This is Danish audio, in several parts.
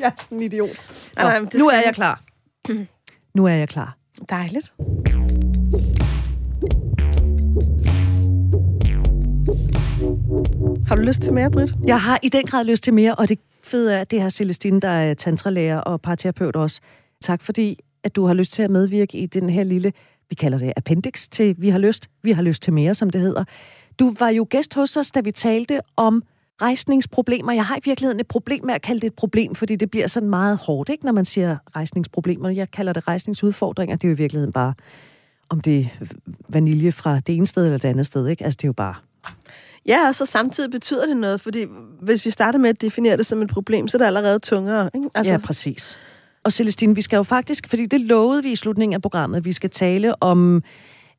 Jeg er sådan en idiot. Nej, nej, nu er jeg. klar. Nu er jeg klar. Dejligt. Har du lyst til mere, Britt? Jeg har i den grad lyst til mere, og det fede er, at det er Celestine, der er tantralærer og parterapeut også. Tak fordi, at du har lyst til at medvirke i den her lille, vi kalder det appendix til Vi har lyst. Vi har lyst til mere, som det hedder. Du var jo gæst hos os, da vi talte om rejsningsproblemer. Jeg har i virkeligheden et problem med at kalde det et problem, fordi det bliver sådan meget hårdt, ikke, når man siger rejsningsproblemer. Jeg kalder det rejsningsudfordringer. Det er jo i virkeligheden bare, om det er vanilje fra det ene sted eller det andet sted. Ikke? Altså, det er jo bare Ja, og så samtidig betyder det noget, fordi hvis vi starter med at definere det som et problem, så er det allerede tungere. Ikke? Altså... Ja, præcis. Og Celestine, vi skal jo faktisk, fordi det lovede vi i slutningen af programmet, at vi skal tale om,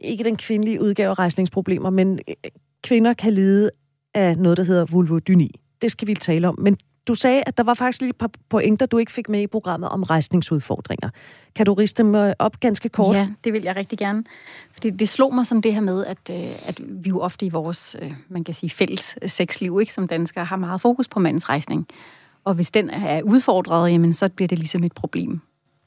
ikke den kvindelige udgave af rejsningsproblemer, men øh, kvinder kan lide af noget, der hedder vulvodyni. Det skal vi tale om. Men du sagde, at der var faktisk lige et par pointer, du ikke fik med i programmet om rejsningsudfordringer. Kan du riste dem øh, op ganske kort? Ja, det vil jeg rigtig gerne. Fordi det slog mig sådan det her med, at, øh, at vi jo ofte i vores, øh, man kan sige, fælles sexliv, ikke, som danskere, har meget fokus på mandens rejsning. Og hvis den er udfordret, jamen, så bliver det ligesom et problem.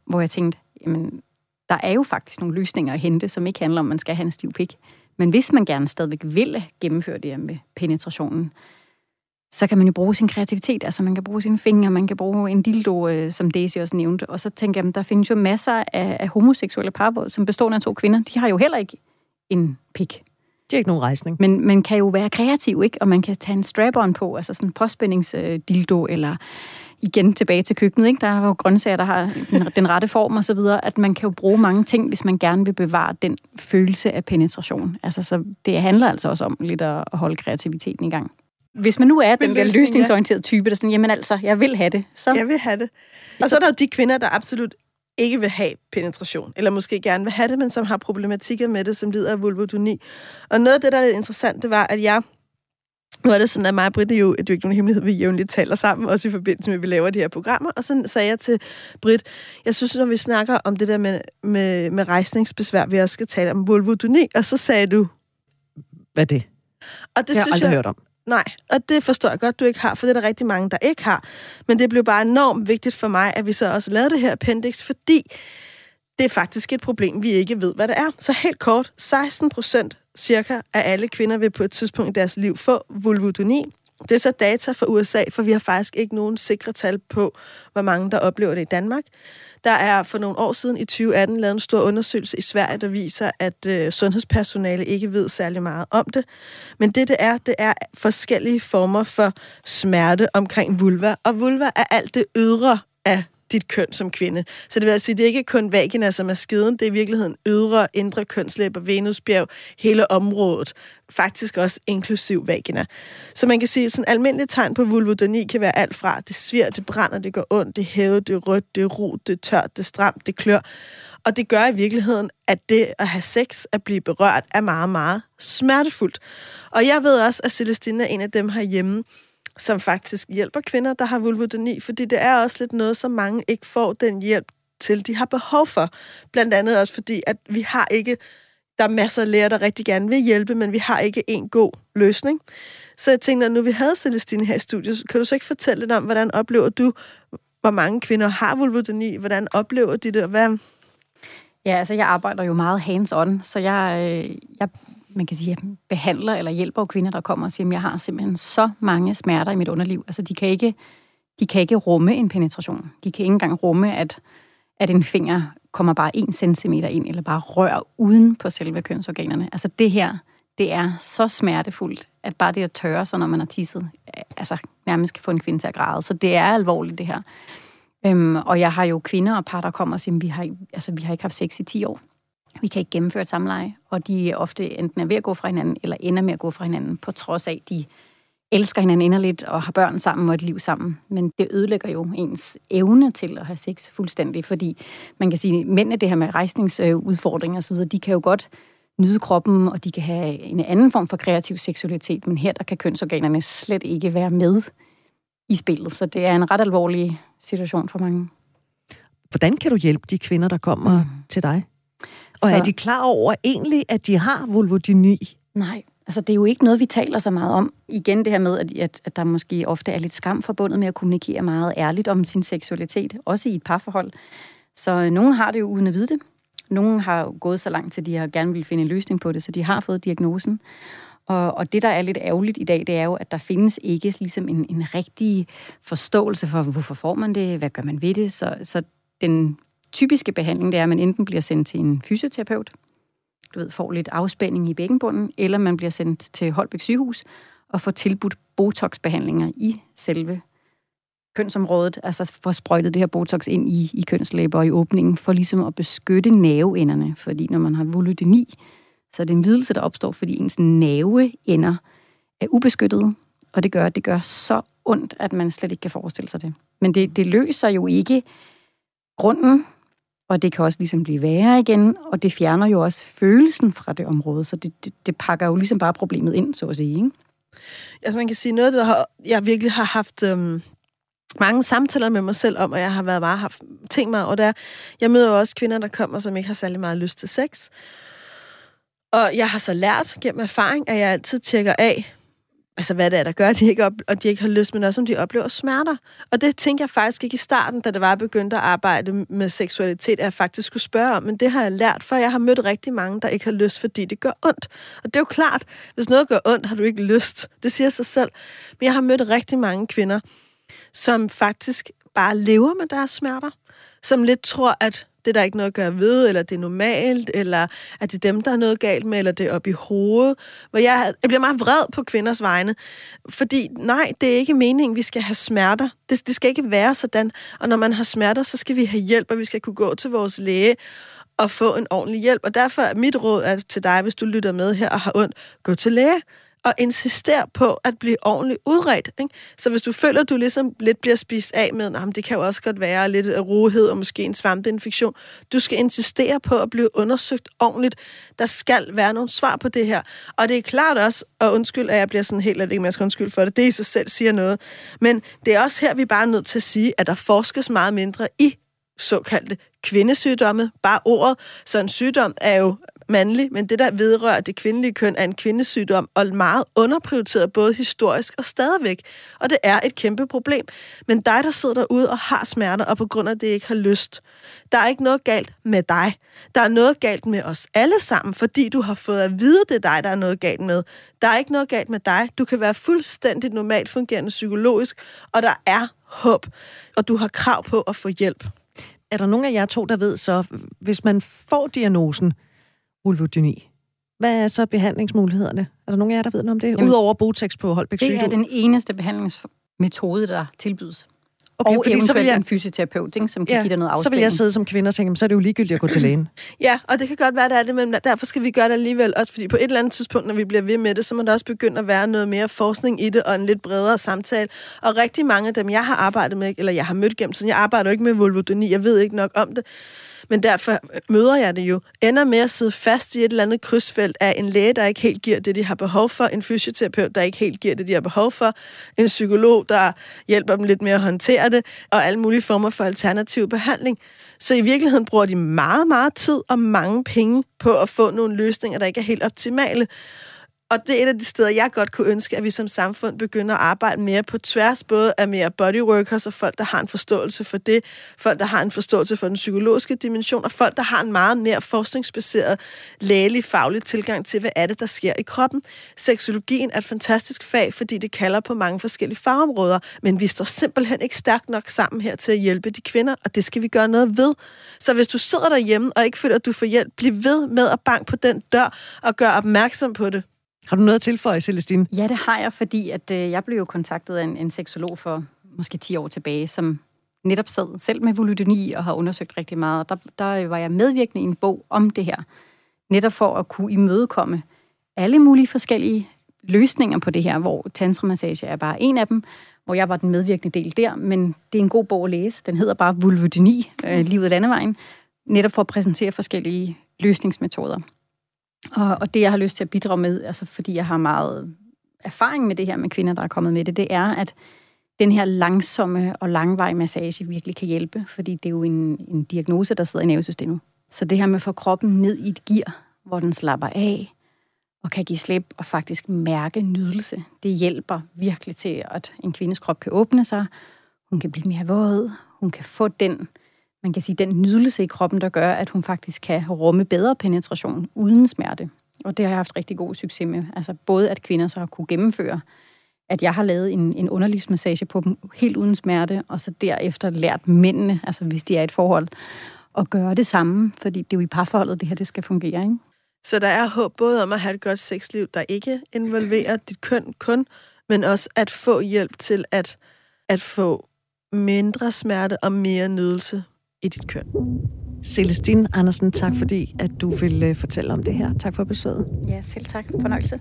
Hvor jeg tænkte, jamen, der er jo faktisk nogle løsninger at hente, som ikke handler om, at man skal have en stiv pik. Men hvis man gerne stadigvæk vil gennemføre det her med penetrationen, så kan man jo bruge sin kreativitet. Altså man kan bruge sine fingre, man kan bruge en dildo, øh, som Daisy også nævnte. Og så tænker jeg, der findes jo masser af, af homoseksuelle par, som består af to kvinder. De har jo heller ikke en pik. Det er ikke nogen rejsning. Men man kan jo være kreativ, ikke? Og man kan tage en strap-on på, altså sådan en påspændingsdildo, eller igen tilbage til køkkenet, ikke? Der er jo grøntsager, der har den, den rette form og så videre, at man kan jo bruge mange ting, hvis man gerne vil bevare den følelse af penetration. Altså, så det handler altså også om lidt at holde kreativiteten i gang. Hvis man nu er den der løsning, løsningsorienterede type, der er sådan, jamen altså, jeg vil have det, så... Jeg vil have det. Og så er der jo de kvinder, der absolut ikke vil have penetration, eller måske gerne vil have det, men som har problematikker med det, som lider af vulvodyni. Og noget af det, der er interessant, det var, at jeg nu er det sådan, at mig og Britt er jo, det er jo ikke nogen hemmelighed, vi jævnligt taler sammen, også i forbindelse med, at vi laver de her programmer. Og så sagde jeg til Britt, jeg synes, når vi snakker om det der med, med, med rejsningsbesvær, vi også skal tale om vulvodyni, og så sagde du... Hvad er det? Og det har jeg synes aldrig jeg, hørt om. Nej, og det forstår jeg godt, du ikke har, for det er der rigtig mange, der ikke har. Men det blev bare enormt vigtigt for mig, at vi så også lavede det her appendix, fordi det er faktisk et problem, vi ikke ved, hvad det er. Så helt kort, 16 procent cirka af alle kvinder vil på et tidspunkt i deres liv få vulvodyni. Det er så data fra USA, for vi har faktisk ikke nogen sikre tal på, hvor mange der oplever det i Danmark. Der er for nogle år siden i 2018 lavet en stor undersøgelse i Sverige, der viser, at øh, sundhedspersonale ikke ved særlig meget om det. Men det, det er, det er forskellige former for smerte omkring vulva. Og vulva er alt det ydre af dit køn som kvinde. Så det vil altså sige, det er ikke kun vagina, som er skiden, det er i virkeligheden ydre, indre kønslæber, venusbjerg, hele området. Faktisk også inklusiv vagina. Så man kan sige, at sådan almindelige tegn på vulvodoni kan være alt fra, det svir, det brænder, det går ondt, det hæver, det rødt, det ro, det tørt, det stramt, det klør. Og det gør i virkeligheden, at det at have sex, at blive berørt, er meget, meget smertefuldt. Og jeg ved også, at Celestine er en af dem herhjemme, som faktisk hjælper kvinder, der har vulvodyni, fordi det er også lidt noget, som mange ikke får den hjælp til, de har behov for. Blandt andet også fordi, at vi har ikke, der er masser af læger, der rigtig gerne vil hjælpe, men vi har ikke en god løsning. Så jeg tænkte, at nu vi havde Celestine her i studiet, kan du så ikke fortælle lidt om, hvordan oplever du, hvor mange kvinder har vulvodyni, hvordan oplever de det, og hvad, Ja, altså jeg arbejder jo meget hands-on, så jeg, øh, jeg man kan sige, jeg behandler eller hjælper kvinder, der kommer og siger, at jeg har simpelthen så mange smerter i mit underliv. Altså de kan ikke, de kan ikke rumme en penetration. De kan ikke engang rumme, at, at en finger kommer bare en centimeter ind, eller bare rør uden på selve kønsorganerne. Altså det her, det er så smertefuldt, at bare det at tørre sig, når man har tisset, altså nærmest kan få en kvinde til at græde. Så det er alvorligt, det her. Øhm, og jeg har jo kvinder og par, der kommer og siger, vi har, altså, vi har ikke haft sex i 10 år. Vi kan ikke gennemføre et samleje, og de ofte enten er ved at gå fra hinanden, eller ender med at gå fra hinanden, på trods af, at de elsker hinanden inderligt og har børn sammen og et liv sammen. Men det ødelægger jo ens evne til at have sex fuldstændig, fordi man kan sige, at mændene det her med rejsningsudfordringer osv., de kan jo godt nyde kroppen, og de kan have en anden form for kreativ seksualitet, men her der kan kønsorganerne slet ikke være med i spillet. Så det er en ret alvorlig situation for mange. Hvordan kan du hjælpe de kvinder, der kommer mm. til dig? Og Så- er de klar over egentlig, at de har vulvodyni? Nej, Altså, det er jo ikke noget, vi taler så meget om. Igen det her med, at, at, at der måske ofte er lidt skam forbundet med at kommunikere meget ærligt om sin seksualitet, også i et parforhold. Så øh, nogen har det jo uden at vide det. Nogen har gået så langt, til de har gerne vil finde en løsning på det, så de har fået diagnosen. Og, og det, der er lidt ærgerligt i dag, det er jo, at der findes ikke ligesom en, en rigtig forståelse for, hvorfor får man det, hvad gør man ved det. Så, så den typiske behandling, det er, at man enten bliver sendt til en fysioterapeut, du ved, får lidt afspænding i bækkenbunden, eller man bliver sendt til Holbæk sygehus og får tilbudt botoxbehandlinger i selve kønsområdet, altså får sprøjtet det her botox ind i, i kønslæber og i åbningen, for ligesom at beskytte nerveenderne. Fordi når man har vulodeni, så er det en lidelse, der opstår, fordi ens nerveender er ubeskyttede, og det gør, at det gør så ondt, at man slet ikke kan forestille sig det. Men det, det løser jo ikke grunden, og det kan også ligesom blive værre igen, og det fjerner jo også følelsen fra det område, så det, det, det pakker jo ligesom bare problemet ind, så at sige. Ikke? Altså man kan sige, noget, der har, jeg virkelig har haft øhm, mange samtaler med mig selv om, og jeg har været meget haft ting mig, og der, jeg møder jo også kvinder, der kommer, som ikke har særlig meget lyst til sex. Og jeg har så lært gennem erfaring, at jeg altid tjekker af, altså hvad det er, der gør, at de ikke, op, og de ikke har lyst, men også om de oplever smerter. Og det tænkte jeg faktisk ikke i starten, da det var begyndt at arbejde med seksualitet, at jeg faktisk skulle spørge om, men det har jeg lært, for jeg har mødt rigtig mange, der ikke har lyst, fordi det gør ondt. Og det er jo klart, hvis noget gør ondt, har du ikke lyst. Det siger sig selv. Men jeg har mødt rigtig mange kvinder, som faktisk bare lever med deres smerter, som lidt tror, at det er der ikke noget at gøre ved, eller det er normalt, eller at det er dem, der er noget galt med, eller det er op i hovedet. Hvor jeg, jeg bliver meget vred på kvinders vegne, fordi nej, det er ikke meningen, vi skal have smerter. Det, det skal ikke være sådan. Og når man har smerter, så skal vi have hjælp, og vi skal kunne gå til vores læge og få en ordentlig hjælp. Og derfor er mit råd er til dig, hvis du lytter med her og har ondt, gå til læge og insistere på at blive ordentligt udredt. Ikke? Så hvis du føler, at du ligesom lidt bliver spist af med, at det kan jo også godt være lidt af rohed og måske en svampeinfektion, du skal insistere på at blive undersøgt ordentligt. Der skal være nogle svar på det her. Og det er klart også, og undskyld, at jeg bliver sådan helt, at ikke man skal undskyld for det, det i sig selv siger noget. Men det er også her, vi er bare nødt til at sige, at der forskes meget mindre i såkaldte kvindesygdomme. Bare ordet. Så en sygdom er jo mandlig, men det, der vedrører det kvindelige køn, er en kvindesygdom, og meget underprioriteret både historisk og stadigvæk. Og det er et kæmpe problem. Men dig, der sidder derude og har smerter, og på grund af det ikke har lyst, der er ikke noget galt med dig. Der er noget galt med os alle sammen, fordi du har fået at vide, det er dig, der er noget galt med. Der er ikke noget galt med dig. Du kan være fuldstændig normalt fungerende psykologisk, og der er håb, og du har krav på at få hjælp. Er der nogen af jer to, der ved så, hvis man får diagnosen, vulvodyni. Hvad er så behandlingsmulighederne? Er der nogen af jer, der ved noget om det? Jamen, Udover Botex på Holbæk Det er den eneste behandlingsmetode, der tilbydes. Okay, og fordi så vil jeg, en fysioterapeut, ikke, som kan ja, give dig noget afspænding. Så vil jeg sidde som kvinde og tænke, så er det jo ligegyldigt at gå til lægen. Ja, og det kan godt være, det er det, men derfor skal vi gøre det alligevel. Også fordi på et eller andet tidspunkt, når vi bliver ved med det, så må der også begynde at være noget mere forskning i det, og en lidt bredere samtale. Og rigtig mange af dem, jeg har arbejdet med, eller jeg har mødt gennem så jeg arbejder jo ikke med vulvodyni, jeg ved ikke nok om det, men derfor møder jeg det jo, ender med at sidde fast i et eller andet krydsfelt af en læge, der ikke helt giver det, de har behov for, en fysioterapeut, der ikke helt giver det, de har behov for, en psykolog, der hjælper dem lidt med at håndtere det, og alle mulige former for alternativ behandling. Så i virkeligheden bruger de meget, meget tid og mange penge på at få nogle løsninger, der ikke er helt optimale. Og det er et af de steder, jeg godt kunne ønske, at vi som samfund begynder at arbejde mere på tværs, både af mere bodyworkers og folk, der har en forståelse for det, folk, der har en forståelse for den psykologiske dimension, og folk, der har en meget mere forskningsbaseret, lægelig, faglig tilgang til, hvad er det, der sker i kroppen. Seksologien er et fantastisk fag, fordi det kalder på mange forskellige fagområder, men vi står simpelthen ikke stærkt nok sammen her til at hjælpe de kvinder, og det skal vi gøre noget ved. Så hvis du sidder derhjemme og ikke føler, at du får hjælp, bliv ved med at banke på den dør og gør opmærksom på det. Har du noget at tilføje, Celestine? Ja, det har jeg, fordi at, øh, jeg blev jo kontaktet af en, en seksolog for måske 10 år tilbage, som netop sad selv med volodoni og har undersøgt rigtig meget. Der, der var jeg medvirkende i en bog om det her, netop for at kunne imødekomme alle mulige forskellige løsninger på det her, hvor tantramassage er bare en af dem, hvor jeg var den medvirkende del der, men det er en god bog at læse. Den hedder bare Vulvodyni, øh, Livet landevejen, netop for at præsentere forskellige løsningsmetoder. Og, og det, jeg har lyst til at bidrage med, altså fordi jeg har meget erfaring med det her med kvinder, der er kommet med det, det er, at den her langsomme og langvej massage virkelig kan hjælpe, fordi det er jo en, en diagnose, der sidder i nervesystemet. Så det her med at få kroppen ned i et gear, hvor den slapper af, og kan give slip og faktisk mærke nydelse. Det hjælper virkelig til, at en kvindes krop kan åbne sig. Hun kan blive mere våd. Hun kan få den, man kan sige, den nydelse i kroppen, der gør, at hun faktisk kan rumme bedre penetration uden smerte. Og det har jeg haft rigtig god succes med. Altså både at kvinder så har kunne gennemføre, at jeg har lavet en, en underlivsmassage på dem helt uden smerte, og så derefter lært mændene, altså hvis de er i et forhold, at gøre det samme, fordi det er jo i parforholdet, det her det skal fungere. Ikke? Så der er håb både om at have et godt sexliv, der ikke involverer dit køn kun, men også at få hjælp til at, at få mindre smerte og mere nydelse i dit køn. Celestine Andersen, tak fordi, at du vil øh, fortælle om det her. Tak for besøget. Ja, selv tak. Fornøjelse.